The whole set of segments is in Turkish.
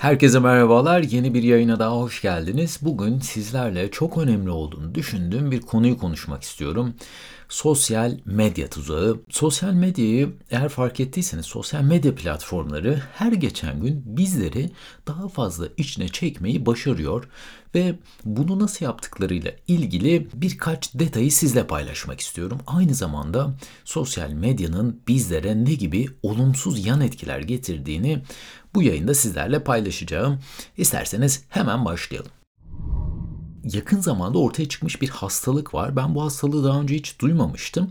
Herkese merhabalar. Yeni bir yayına daha hoş geldiniz. Bugün sizlerle çok önemli olduğunu düşündüğüm bir konuyu konuşmak istiyorum. Sosyal medya tuzağı. Sosyal medyayı eğer fark ettiyseniz sosyal medya platformları her geçen gün bizleri daha fazla içine çekmeyi başarıyor ve bunu nasıl yaptıklarıyla ilgili birkaç detayı sizle paylaşmak istiyorum. Aynı zamanda sosyal medyanın bizlere ne gibi olumsuz yan etkiler getirdiğini bu yayında sizlerle paylaşacağım. İsterseniz hemen başlayalım. Yakın zamanda ortaya çıkmış bir hastalık var. Ben bu hastalığı daha önce hiç duymamıştım.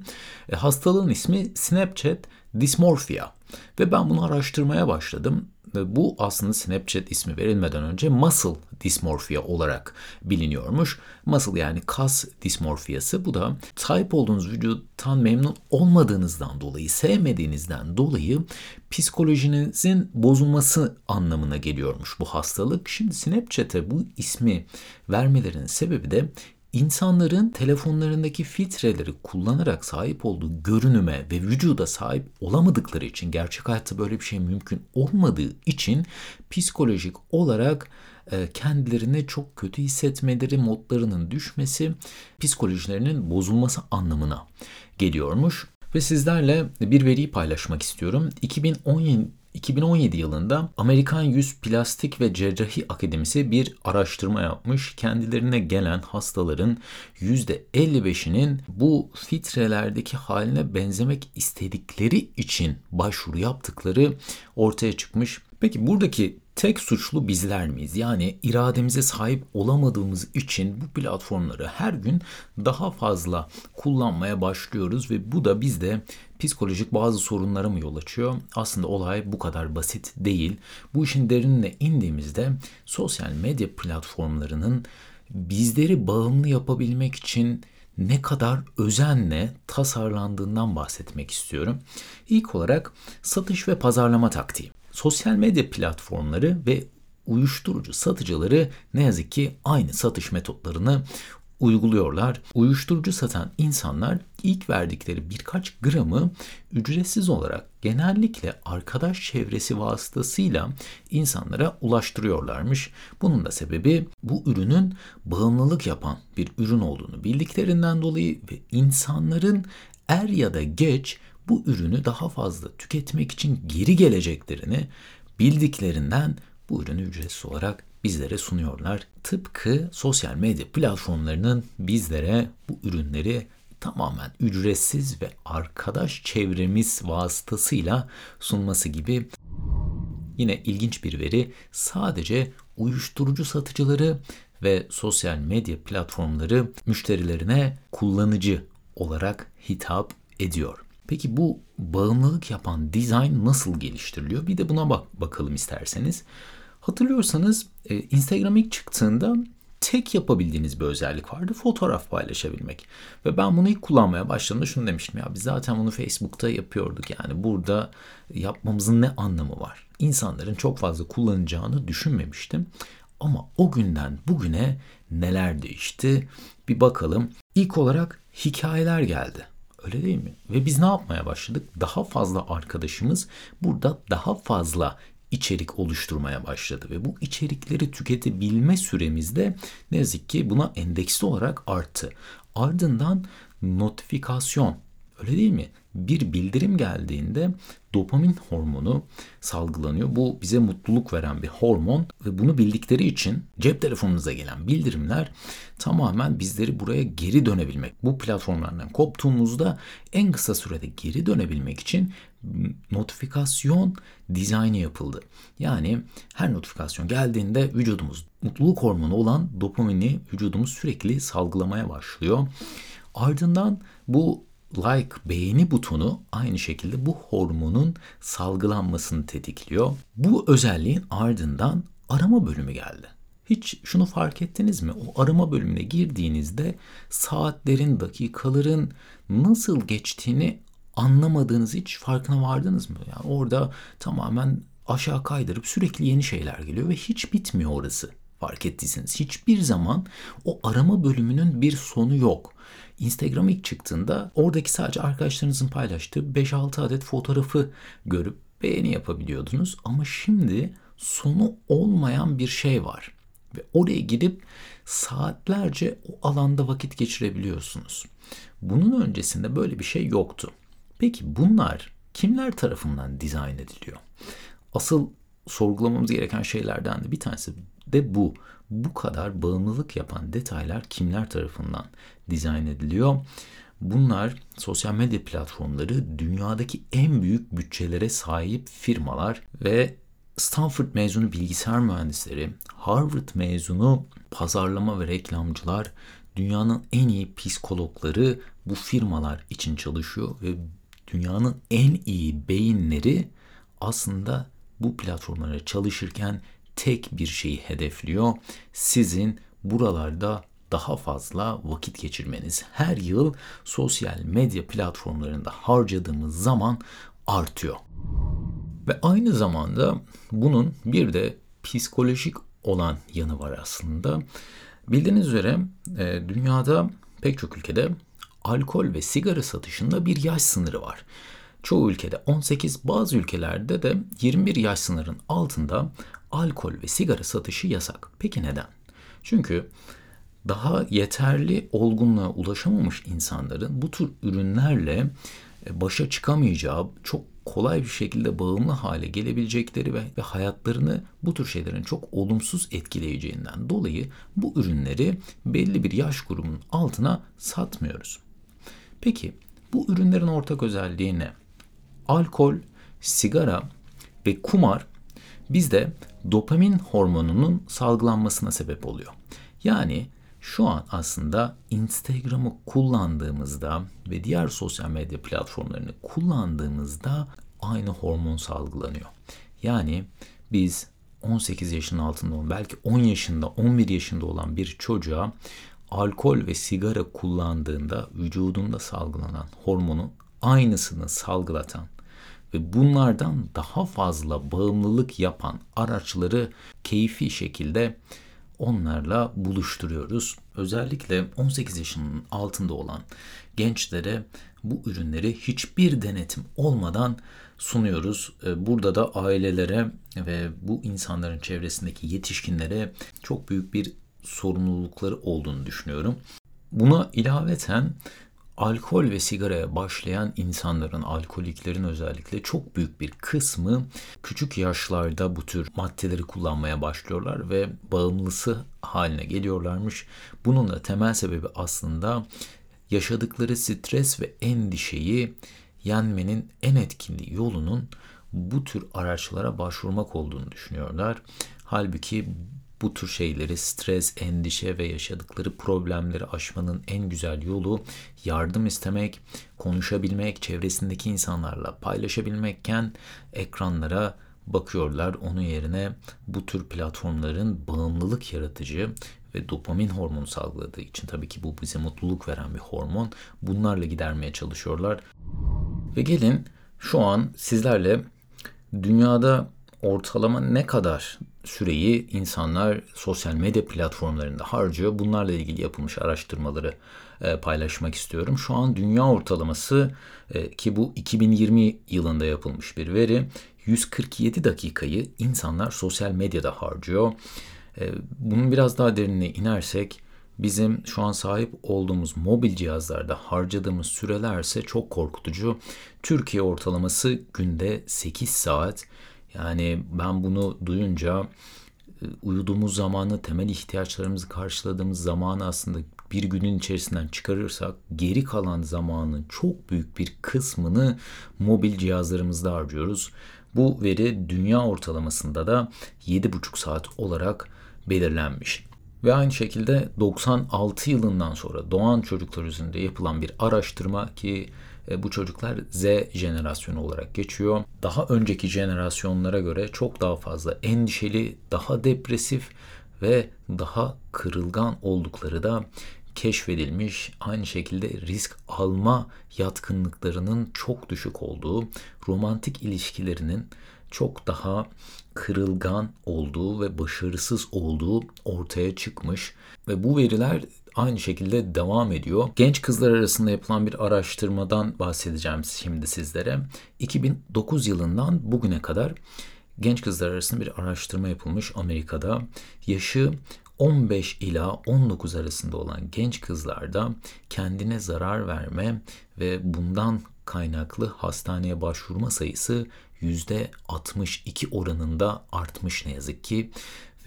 E, hastalığın ismi Snapchat Dysmorphia ve ben bunu araştırmaya başladım. Bu aslında Snapchat ismi verilmeden önce muscle dysmorphia olarak biliniyormuş. Muscle yani kas dismorfiyası. Bu da sahip olduğunuz vücuttan memnun olmadığınızdan dolayı, sevmediğinizden dolayı psikolojinizin bozulması anlamına geliyormuş bu hastalık. Şimdi Snapchat'e bu ismi vermelerinin sebebi de İnsanların telefonlarındaki filtreleri kullanarak sahip olduğu görünüme ve vücuda sahip olamadıkları için, gerçek hayatta böyle bir şey mümkün olmadığı için psikolojik olarak e, kendilerini çok kötü hissetmeleri, modlarının düşmesi, psikolojilerinin bozulması anlamına geliyormuş. Ve sizlerle bir veriyi paylaşmak istiyorum. 2017 2017 yılında Amerikan Yüz Plastik ve Cerrahi Akademisi bir araştırma yapmış. Kendilerine gelen hastaların %55'inin bu filtrelerdeki haline benzemek istedikleri için başvuru yaptıkları ortaya çıkmış. Peki buradaki tek suçlu bizler miyiz? Yani irademize sahip olamadığımız için bu platformları her gün daha fazla kullanmaya başlıyoruz ve bu da bizde psikolojik bazı sorunlara mı yol açıyor? Aslında olay bu kadar basit değil. Bu işin derinine indiğimizde sosyal medya platformlarının bizleri bağımlı yapabilmek için ne kadar özenle tasarlandığından bahsetmek istiyorum. İlk olarak satış ve pazarlama taktiği. Sosyal medya platformları ve uyuşturucu satıcıları ne yazık ki aynı satış metotlarını uyguluyorlar. Uyuşturucu satan insanlar ilk verdikleri birkaç gramı ücretsiz olarak genellikle arkadaş çevresi vasıtasıyla insanlara ulaştırıyorlarmış. Bunun da sebebi bu ürünün bağımlılık yapan bir ürün olduğunu bildiklerinden dolayı ve insanların er ya da geç bu ürünü daha fazla tüketmek için geri geleceklerini bildiklerinden bu ürünü ücretsiz olarak bizlere sunuyorlar. Tıpkı sosyal medya platformlarının bizlere bu ürünleri tamamen ücretsiz ve arkadaş çevremiz vasıtasıyla sunması gibi yine ilginç bir veri sadece uyuşturucu satıcıları ve sosyal medya platformları müşterilerine kullanıcı olarak hitap ediyor. Peki bu bağımlılık yapan dizayn nasıl geliştiriliyor? Bir de buna bak bakalım isterseniz. Hatırlıyorsanız e, Instagram ilk çıktığında tek yapabildiğiniz bir özellik vardı. Fotoğraf paylaşabilmek. Ve ben bunu ilk kullanmaya başladığımda şunu demiştim. Ya biz zaten bunu Facebook'ta yapıyorduk. Yani burada yapmamızın ne anlamı var? İnsanların çok fazla kullanacağını düşünmemiştim. Ama o günden bugüne neler değişti? Bir bakalım. İlk olarak hikayeler geldi. Öyle değil mi? Ve biz ne yapmaya başladık? Daha fazla arkadaşımız burada daha fazla içerik oluşturmaya başladı ve bu içerikleri tüketebilme süremizde ne yazık ki buna endeksli olarak arttı. Ardından notifikasyon öyle değil mi? Bir bildirim geldiğinde dopamin hormonu salgılanıyor. Bu bize mutluluk veren bir hormon ve bunu bildikleri için cep telefonumuza gelen bildirimler tamamen bizleri buraya geri dönebilmek. Bu platformlardan koptuğumuzda en kısa sürede geri dönebilmek için notifikasyon dizaynı yapıldı. Yani her notifikasyon geldiğinde vücudumuz mutluluk hormonu olan dopamini vücudumuz sürekli salgılamaya başlıyor. Ardından bu like beğeni butonu aynı şekilde bu hormonun salgılanmasını tetikliyor. Bu özelliğin ardından arama bölümü geldi. Hiç şunu fark ettiniz mi? O arama bölümüne girdiğinizde saatlerin, dakikaların nasıl geçtiğini anlamadığınız hiç farkına vardınız mı? Yani orada tamamen aşağı kaydırıp sürekli yeni şeyler geliyor ve hiç bitmiyor orası. Fark ettiyseniz hiçbir zaman o arama bölümünün bir sonu yok. Instagram ilk çıktığında oradaki sadece arkadaşlarınızın paylaştığı 5-6 adet fotoğrafı görüp beğeni yapabiliyordunuz. Ama şimdi sonu olmayan bir şey var. Ve oraya gidip saatlerce o alanda vakit geçirebiliyorsunuz. Bunun öncesinde böyle bir şey yoktu. Peki bunlar kimler tarafından dizayn ediliyor? Asıl sorgulamamız gereken şeylerden de bir tanesi de bu. Bu kadar bağımlılık yapan detaylar kimler tarafından dizayn ediliyor? Bunlar sosyal medya platformları dünyadaki en büyük bütçelere sahip firmalar ve Stanford mezunu bilgisayar mühendisleri, Harvard mezunu pazarlama ve reklamcılar, dünyanın en iyi psikologları bu firmalar için çalışıyor ve dünyanın en iyi beyinleri aslında bu platformlara çalışırken tek bir şeyi hedefliyor. Sizin buralarda daha fazla vakit geçirmeniz. Her yıl sosyal medya platformlarında harcadığımız zaman artıyor. Ve aynı zamanda bunun bir de psikolojik olan yanı var aslında. Bildiğiniz üzere e, dünyada pek çok ülkede alkol ve sigara satışında bir yaş sınırı var. Çoğu ülkede 18, bazı ülkelerde de 21 yaş sınırın altında alkol ve sigara satışı yasak. Peki neden? Çünkü daha yeterli olgunluğa ulaşamamış insanların bu tür ürünlerle e, başa çıkamayacağı, çok kolay bir şekilde bağımlı hale gelebilecekleri ve, ve hayatlarını bu tür şeylerin çok olumsuz etkileyeceğinden dolayı bu ürünleri belli bir yaş grubunun altına satmıyoruz. Peki bu ürünlerin ortak özelliği ne? Alkol, sigara ve kumar bizde dopamin hormonunun salgılanmasına sebep oluyor. Yani şu an aslında Instagram'ı kullandığımızda ve diğer sosyal medya platformlarını kullandığımızda aynı hormon salgılanıyor. Yani biz 18 yaşın altında olan belki 10 yaşında 11 yaşında olan bir çocuğa alkol ve sigara kullandığında vücudunda salgılanan hormonun aynısını salgılatan ve bunlardan daha fazla bağımlılık yapan araçları keyfi şekilde onlarla buluşturuyoruz. Özellikle 18 yaşının altında olan gençlere bu ürünleri hiçbir denetim olmadan sunuyoruz. Ee, burada da ailelere ve bu insanların çevresindeki yetişkinlere çok büyük bir sorumlulukları olduğunu düşünüyorum. Buna ilaveten alkol ve sigaraya başlayan insanların, alkoliklerin özellikle çok büyük bir kısmı küçük yaşlarda bu tür maddeleri kullanmaya başlıyorlar ve bağımlısı haline geliyorlarmış. Bunun da temel sebebi aslında yaşadıkları stres ve endişeyi yenmenin en etkili yolunun bu tür araçlara başvurmak olduğunu düşünüyorlar. Halbuki bu tür şeyleri stres, endişe ve yaşadıkları problemleri aşmanın en güzel yolu yardım istemek, konuşabilmek, çevresindeki insanlarla paylaşabilmekken ekranlara bakıyorlar. Onun yerine bu tür platformların bağımlılık yaratıcı ve dopamin hormonu salgıladığı için tabii ki bu bize mutluluk veren bir hormon. Bunlarla gidermeye çalışıyorlar. Ve gelin şu an sizlerle dünyada ortalama ne kadar süreyi insanlar sosyal medya platformlarında harcıyor. Bunlarla ilgili yapılmış araştırmaları e, paylaşmak istiyorum. Şu an dünya ortalaması e, ki bu 2020 yılında yapılmış bir veri 147 dakikayı insanlar sosyal medyada harcıyor. E, bunun biraz daha derinine inersek bizim şu an sahip olduğumuz mobil cihazlarda harcadığımız sürelerse çok korkutucu. Türkiye ortalaması günde 8 saat. Yani ben bunu duyunca e, uyuduğumuz zamanı, temel ihtiyaçlarımızı karşıladığımız zamanı aslında bir günün içerisinden çıkarırsak geri kalan zamanın çok büyük bir kısmını mobil cihazlarımızda harcıyoruz. Bu veri dünya ortalamasında da 7,5 saat olarak belirlenmiş. Ve aynı şekilde 96 yılından sonra doğan çocuklar üzerinde yapılan bir araştırma ki bu çocuklar Z jenerasyonu olarak geçiyor. Daha önceki jenerasyonlara göre çok daha fazla endişeli, daha depresif ve daha kırılgan oldukları da keşfedilmiş. Aynı şekilde risk alma yatkınlıklarının çok düşük olduğu, romantik ilişkilerinin çok daha kırılgan olduğu ve başarısız olduğu ortaya çıkmış ve bu veriler aynı şekilde devam ediyor. Genç kızlar arasında yapılan bir araştırmadan bahsedeceğim şimdi sizlere. 2009 yılından bugüne kadar genç kızlar arasında bir araştırma yapılmış Amerika'da. Yaşı 15 ila 19 arasında olan genç kızlarda kendine zarar verme ve bundan kaynaklı hastaneye başvurma sayısı %62 oranında artmış ne yazık ki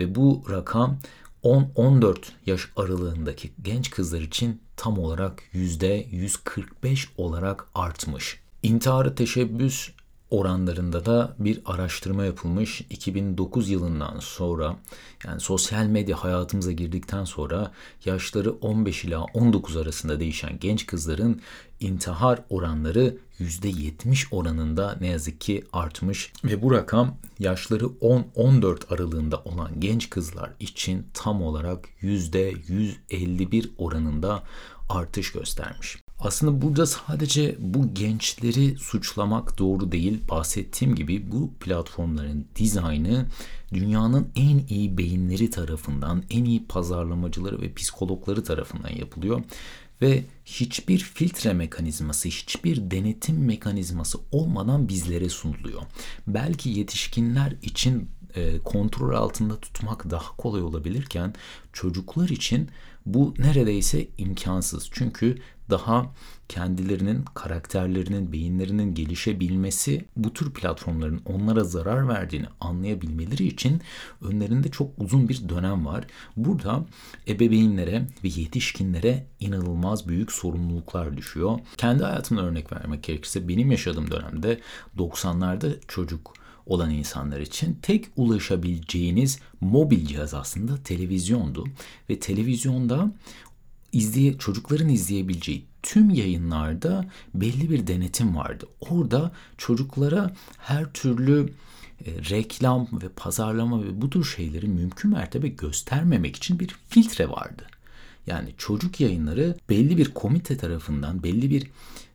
ve bu rakam 10-14 yaş aralığındaki genç kızlar için tam olarak %145 olarak artmış. İntiharı teşebbüs oranlarında da bir araştırma yapılmış. 2009 yılından sonra yani sosyal medya hayatımıza girdikten sonra yaşları 15 ila 19 arasında değişen genç kızların intihar oranları %70 oranında ne yazık ki artmış ve bu rakam yaşları 10-14 aralığında olan genç kızlar için tam olarak %151 oranında artış göstermiş. Aslında burada sadece bu gençleri suçlamak doğru değil. Bahsettiğim gibi bu platformların dizaynı dünyanın en iyi beyinleri tarafından, en iyi pazarlamacıları ve psikologları tarafından yapılıyor ve hiçbir filtre mekanizması, hiçbir denetim mekanizması olmadan bizlere sunuluyor. Belki yetişkinler için e, kontrol altında tutmak daha kolay olabilirken çocuklar için bu neredeyse imkansız. Çünkü daha kendilerinin karakterlerinin, beyinlerinin gelişebilmesi bu tür platformların onlara zarar verdiğini anlayabilmeleri için önlerinde çok uzun bir dönem var. Burada ebeveynlere ve yetişkinlere inanılmaz büyük sorumluluklar düşüyor. Kendi hayatımda örnek vermek gerekirse benim yaşadığım dönemde 90'larda çocuk olan insanlar için tek ulaşabileceğiniz mobil cihaz aslında televizyondu ve televizyonda izleye, çocukların izleyebileceği tüm yayınlarda belli bir denetim vardı. Orada çocuklara her türlü e, reklam ve pazarlama ve bu tür şeyleri mümkün mertebe göstermemek için bir filtre vardı. Yani çocuk yayınları belli bir komite tarafından, belli bir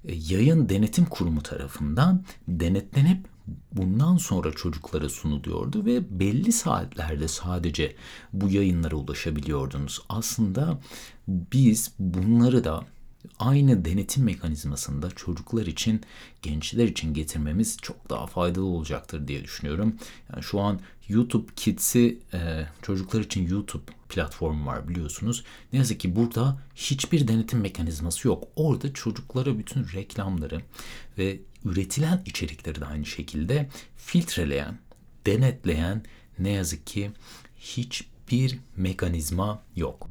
e, yayın denetim kurumu tarafından denetlenip bundan sonra çocuklara sunuluyordu ve belli saatlerde sadece bu yayınlara ulaşabiliyordunuz. Aslında biz bunları da aynı denetim mekanizmasında çocuklar için, gençler için getirmemiz çok daha faydalı olacaktır diye düşünüyorum. Yani şu an YouTube Kids'i e, çocuklar için YouTube platformu var biliyorsunuz. Ne yazık ki burada hiçbir denetim mekanizması yok. Orada çocuklara bütün reklamları ve üretilen içerikleri de aynı şekilde filtreleyen, denetleyen ne yazık ki hiçbir mekanizma yok.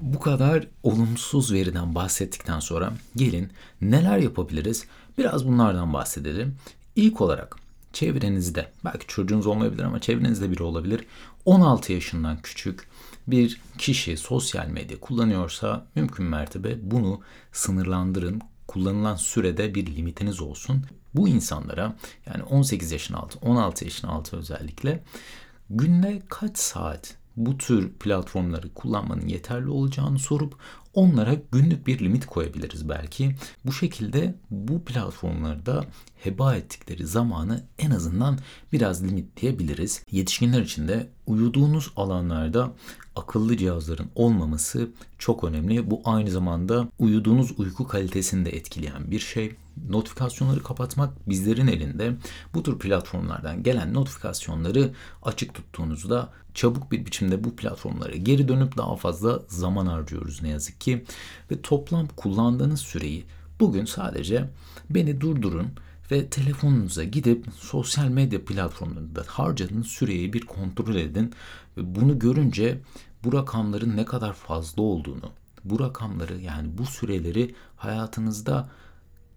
Bu kadar olumsuz veriden bahsettikten sonra gelin neler yapabiliriz? Biraz bunlardan bahsedelim. İlk olarak çevrenizde, belki çocuğunuz olmayabilir ama çevrenizde biri olabilir. 16 yaşından küçük bir kişi sosyal medya kullanıyorsa mümkün mertebe bunu sınırlandırın. Kullanılan sürede bir limitiniz olsun. Bu insanlara yani 18 yaşın altı, 16 yaşın altı özellikle günde kaç saat bu tür platformları kullanmanın yeterli olacağını sorup onlara günlük bir limit koyabiliriz belki. Bu şekilde bu platformlarda heba ettikleri zamanı en azından biraz limitleyebiliriz. Yetişkinler için de uyuduğunuz alanlarda akıllı cihazların olmaması çok önemli. Bu aynı zamanda uyuduğunuz uyku kalitesini de etkileyen bir şey. Notifikasyonları kapatmak bizlerin elinde. Bu tür platformlardan gelen notifikasyonları açık tuttuğunuzda çabuk bir biçimde bu platformlara geri dönüp daha fazla zaman harcıyoruz ne yazık ki. Ve toplam kullandığınız süreyi bugün sadece beni durdurun ve telefonunuza gidip sosyal medya platformlarında harcadığınız süreyi bir kontrol edin ve bunu görünce bu rakamların ne kadar fazla olduğunu, bu rakamları yani bu süreleri hayatınızda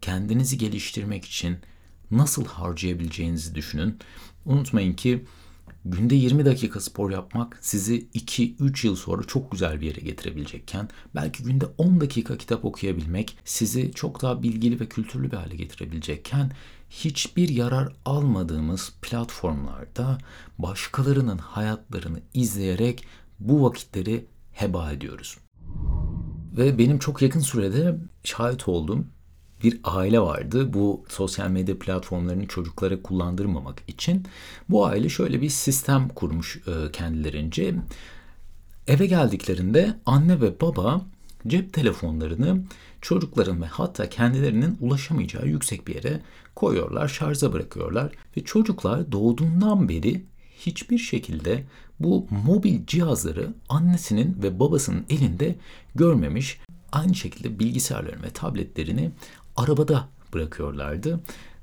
kendinizi geliştirmek için nasıl harcayabileceğinizi düşünün. Unutmayın ki günde 20 dakika spor yapmak sizi 2-3 yıl sonra çok güzel bir yere getirebilecekken belki günde 10 dakika kitap okuyabilmek sizi çok daha bilgili ve kültürlü bir hale getirebilecekken hiçbir yarar almadığımız platformlarda başkalarının hayatlarını izleyerek bu vakitleri heba ediyoruz. Ve benim çok yakın sürede şahit olduğum bir aile vardı. Bu sosyal medya platformlarını çocuklara kullandırmamak için bu aile şöyle bir sistem kurmuş e, kendilerince. Eve geldiklerinde anne ve baba cep telefonlarını çocukların ve hatta kendilerinin ulaşamayacağı yüksek bir yere koyuyorlar, şarja bırakıyorlar ve çocuklar doğduğundan beri hiçbir şekilde bu mobil cihazları annesinin ve babasının elinde görmemiş. Aynı şekilde bilgisayarlarını ve tabletlerini arabada bırakıyorlardı.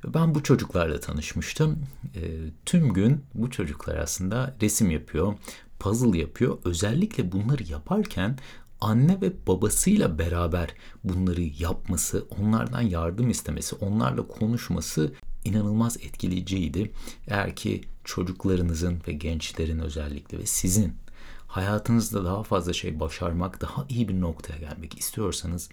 Ben bu çocuklarla tanışmıştım. E, tüm gün bu çocuklar aslında resim yapıyor, puzzle yapıyor. Özellikle bunları yaparken anne ve babasıyla beraber bunları yapması, onlardan yardım istemesi, onlarla konuşması inanılmaz etkileyiciydi. Eğer ki çocuklarınızın ve gençlerin özellikle ve sizin hayatınızda daha fazla şey başarmak, daha iyi bir noktaya gelmek istiyorsanız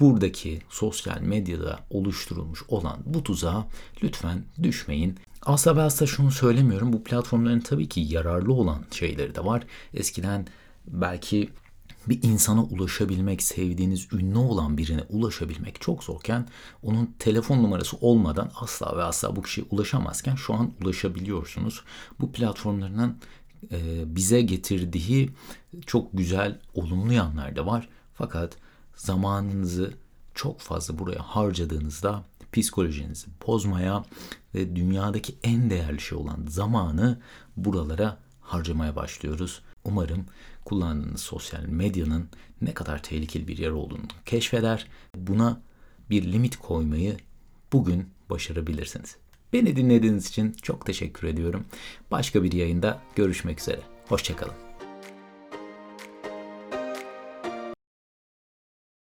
buradaki sosyal medyada oluşturulmuş olan bu tuzağa lütfen düşmeyin. Asla ve asla şunu söylemiyorum. Bu platformların tabii ki yararlı olan şeyleri de var. Eskiden belki bir insana ulaşabilmek, sevdiğiniz ünlü olan birine ulaşabilmek çok zorken onun telefon numarası olmadan asla ve asla bu kişiye ulaşamazken şu an ulaşabiliyorsunuz. Bu platformların e, bize getirdiği çok güzel, olumlu yanlar da var. Fakat zamanınızı çok fazla buraya harcadığınızda psikolojinizi bozmaya ve dünyadaki en değerli şey olan zamanı buralara harcamaya başlıyoruz. Umarım kullandığınız sosyal medyanın ne kadar tehlikeli bir yer olduğunu keşfeder. Buna bir limit koymayı bugün başarabilirsiniz. Beni dinlediğiniz için çok teşekkür ediyorum. Başka bir yayında görüşmek üzere. Hoşçakalın.